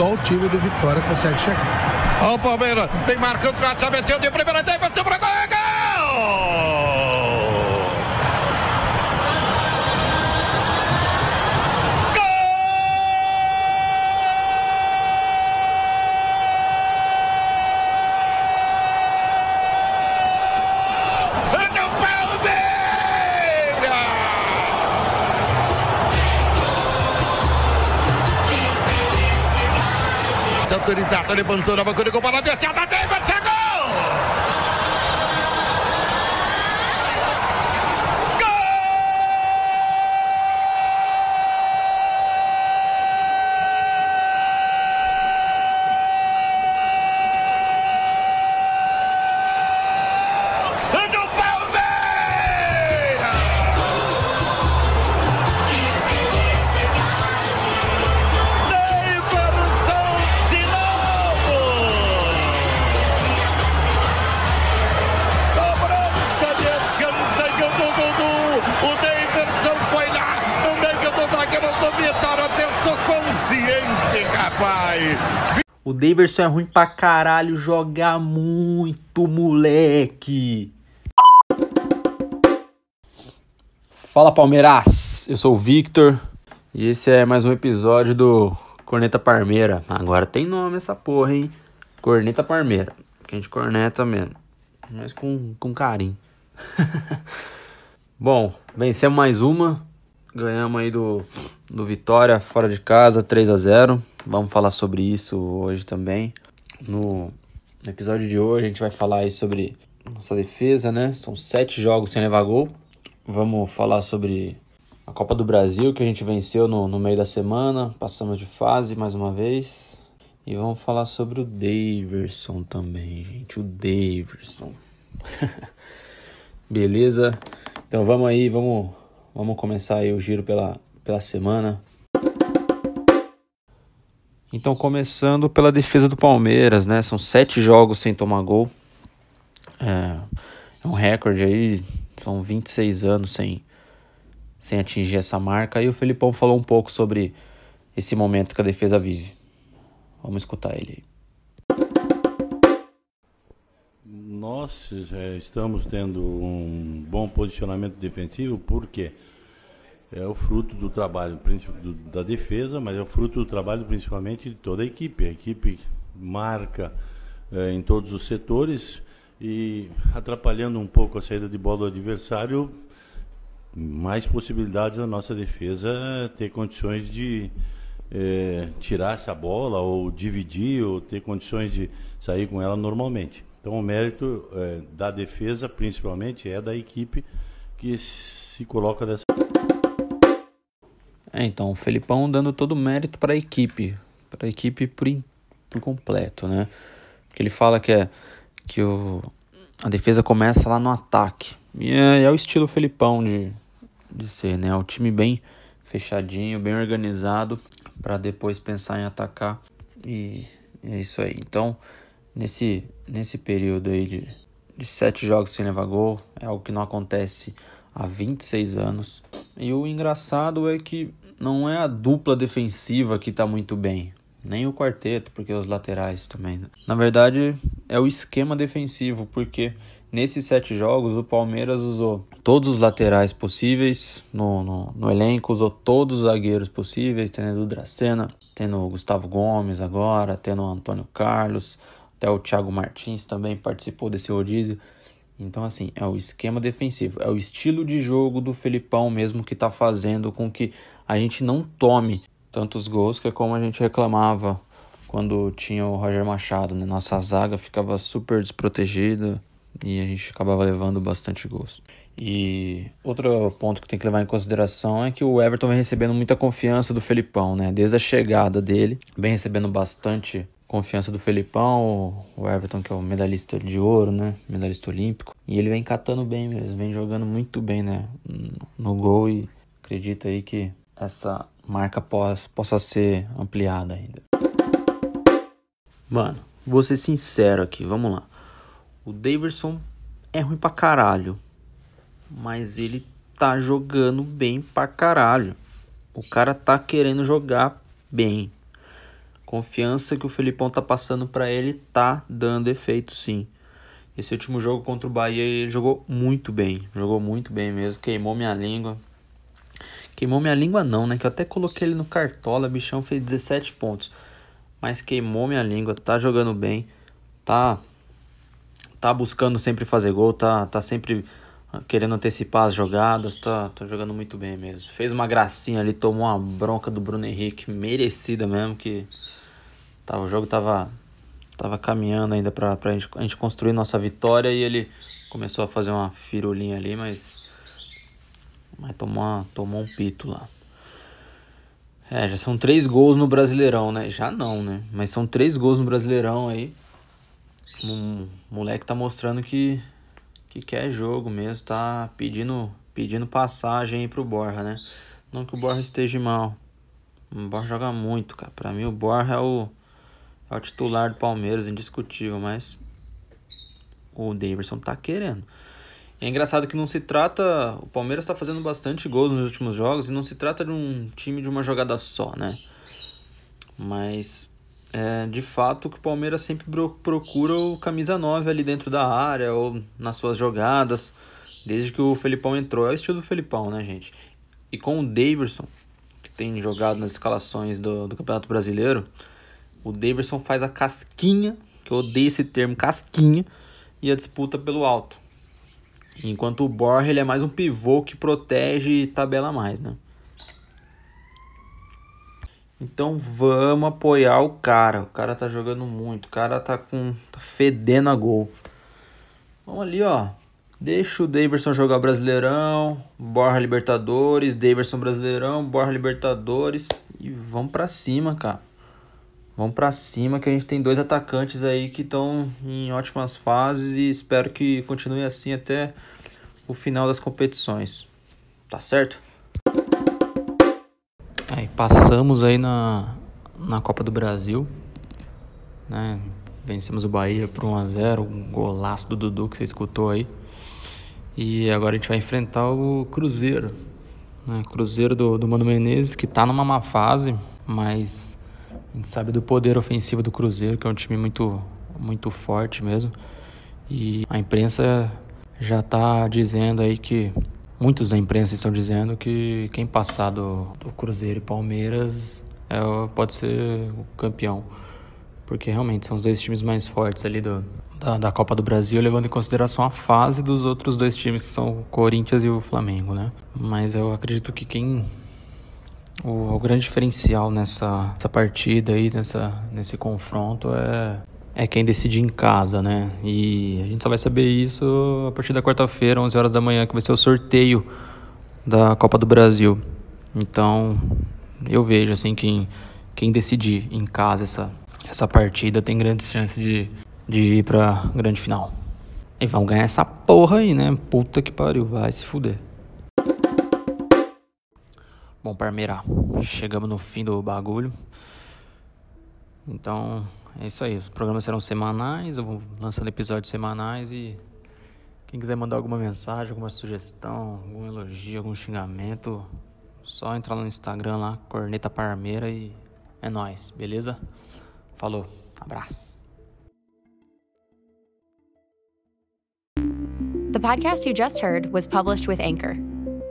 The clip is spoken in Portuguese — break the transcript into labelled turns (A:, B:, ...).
A: só o time do Vitória consegue chegar.
B: Olha o Palmeiras, vem marcando, já meteu de primeira tempo, para gol, é gol! autoridade levantou na banca de gol para a
C: O Daverson é ruim pra caralho, joga muito, moleque. Fala Palmeiras, eu sou o Victor e esse é mais um episódio do Corneta Parmeira. Agora tem nome essa porra, hein? Corneta Parmeira. Que a gente corneta mesmo, mas com, com carinho. Bom, vencemos mais uma. Ganhamos aí do, do Vitória fora de casa, 3 a 0 Vamos falar sobre isso hoje também. No, no episódio de hoje a gente vai falar aí sobre nossa defesa, né? São sete jogos sem levar gol. Vamos falar sobre a Copa do Brasil que a gente venceu no, no meio da semana. Passamos de fase mais uma vez. E vamos falar sobre o Daverson também, gente. O Daverson. Beleza? Então vamos aí, vamos, vamos começar aí o giro pela, pela semana. Então, começando pela defesa do Palmeiras, né? São sete jogos sem tomar gol. É, é um recorde aí, são 26 anos sem, sem atingir essa marca. E o Felipão falou um pouco sobre esse momento que a defesa vive. Vamos escutar ele
D: Nós é, estamos tendo um bom posicionamento defensivo? Porque é o fruto do trabalho do, da defesa, mas é o fruto do trabalho principalmente de toda a equipe. A equipe marca é, em todos os setores e atrapalhando um pouco a saída de bola do adversário, mais possibilidades da nossa defesa ter condições de é, tirar essa bola ou dividir ou ter condições de sair com ela normalmente. Então o mérito é, da defesa principalmente é da equipe que se coloca dessa
C: é, então, o Felipão dando todo o mérito para a equipe, para a equipe por, in, por completo, né? Porque ele fala que, é, que o, a defesa começa lá no ataque. E é, é o estilo Felipão de, de ser, né? É o time bem fechadinho, bem organizado, para depois pensar em atacar. E é isso aí. Então, nesse, nesse período aí de, de sete jogos sem levar gol, é algo que não acontece há 26 anos. E o engraçado é que não é a dupla defensiva que está muito bem, nem o quarteto, porque os laterais também. Na verdade, é o esquema defensivo, porque nesses sete jogos o Palmeiras usou todos os laterais possíveis no, no, no elenco, usou todos os zagueiros possíveis, tendo o Dracena, tendo o Gustavo Gomes agora, tendo o Antônio Carlos, até o Thiago Martins também participou desse rodízio. Então, assim, é o esquema defensivo, é o estilo de jogo do Felipão mesmo que está fazendo com que a gente não tome tantos gols que é como a gente reclamava quando tinha o Roger Machado, né? Nossa zaga ficava super desprotegida e a gente acabava levando bastante gols. E outro ponto que tem que levar em consideração é que o Everton vem recebendo muita confiança do Felipão, né? Desde a chegada dele, vem recebendo bastante confiança do Felipão, o Everton que é o medalhista de ouro, né? Medalhista olímpico. E ele vem catando bem mesmo, vem jogando muito bem, né? No gol e acredito aí que essa marca possa, ser ampliada ainda. Mano, vou ser sincero aqui, vamos lá. O Daverson é ruim pra caralho, mas ele tá jogando bem pra caralho. O cara tá querendo jogar bem. Confiança que o Felipão tá passando para ele tá dando efeito sim. Esse último jogo contra o Bahia ele jogou muito bem, jogou muito bem mesmo, queimou minha língua. Queimou minha língua não, né? Que eu até coloquei ele no cartola, bichão fez 17 pontos. Mas queimou minha língua, tá jogando bem, tá tá buscando sempre fazer gol, tá tá sempre querendo antecipar as jogadas, tá, tá jogando muito bem mesmo. Fez uma gracinha ali, tomou uma bronca do Bruno Henrique, merecida mesmo, que tá, o jogo tava, tava caminhando ainda pra, pra gente, a gente construir nossa vitória e ele começou a fazer uma firulinha ali, mas, mas tomou, uma, tomou um pito lá. É, já são três gols no Brasileirão, né? Já não, né? Mas são três gols no Brasileirão aí. Um moleque tá mostrando que que quer jogo mesmo, tá pedindo, pedindo passagem aí pro Borja, né? Não que o Borja esteja mal. O Borja joga muito, cara. Pra mim o Borja é o, é o titular do Palmeiras, indiscutível, mas o Davidson tá querendo. é engraçado que não se trata. O Palmeiras tá fazendo bastante gols nos últimos jogos e não se trata de um time de uma jogada só, né? Mas é, de fato que o Palmeiras sempre procura o camisa 9 ali dentro da área ou nas suas jogadas, desde que o Felipão entrou. É o estilo do Felipão, né, gente? E com o Daverson, que tem jogado nas escalações do, do Campeonato Brasileiro, o Daverson faz a casquinha, que eu odeio esse termo, casquinha, e a disputa pelo alto. Enquanto o Borja ele é mais um pivô que protege e tabela mais, né? Então vamos apoiar o cara. O cara tá jogando muito. O cara tá com. tá fedendo a gol. Vamos ali, ó. Deixa o Daverson jogar Brasileirão, Borra Libertadores, Daverson Brasileirão, Borra Libertadores e vamos para cima, cara. Vamos para cima que a gente tem dois atacantes aí que estão em ótimas fases e espero que continue assim até o final das competições. Tá certo? Aí passamos aí na, na Copa do Brasil, né? Vencemos o Bahia por 1 a 0 um golaço do Dudu que você escutou aí. E agora a gente vai enfrentar o Cruzeiro, né? Cruzeiro do, do Mano Menezes, que tá numa má fase, mas a gente sabe do poder ofensivo do Cruzeiro, que é um time muito, muito forte mesmo. E a imprensa já tá dizendo aí que Muitos da imprensa estão dizendo que quem passar do, do Cruzeiro e Palmeiras é, pode ser o campeão. Porque realmente são os dois times mais fortes ali do, da, da Copa do Brasil, levando em consideração a fase dos outros dois times, que são o Corinthians e o Flamengo, né? Mas eu acredito que quem. O, o grande diferencial nessa, nessa partida aí, nessa, nesse confronto, é é quem decide em casa, né? E a gente só vai saber isso a partir da quarta-feira, 11 horas da manhã, que vai ser o sorteio da Copa do Brasil. Então, eu vejo assim quem quem decidir em casa essa essa partida tem grandes chances de, de ir pra grande final. E vão ganhar essa porra aí, né? Puta que pariu, vai se fuder. Bom, Parmeira, chegamos no fim do bagulho. Então, é isso aí. Os programas serão semanais, eu vou lançando episódios semanais e quem quiser mandar alguma mensagem, alguma sugestão, algum elogio, algum xingamento, só entrar no Instagram lá, Corneta Parmeira e é nós, beleza? Falou, abraço.
E: The podcast you just heard was published with Anchor.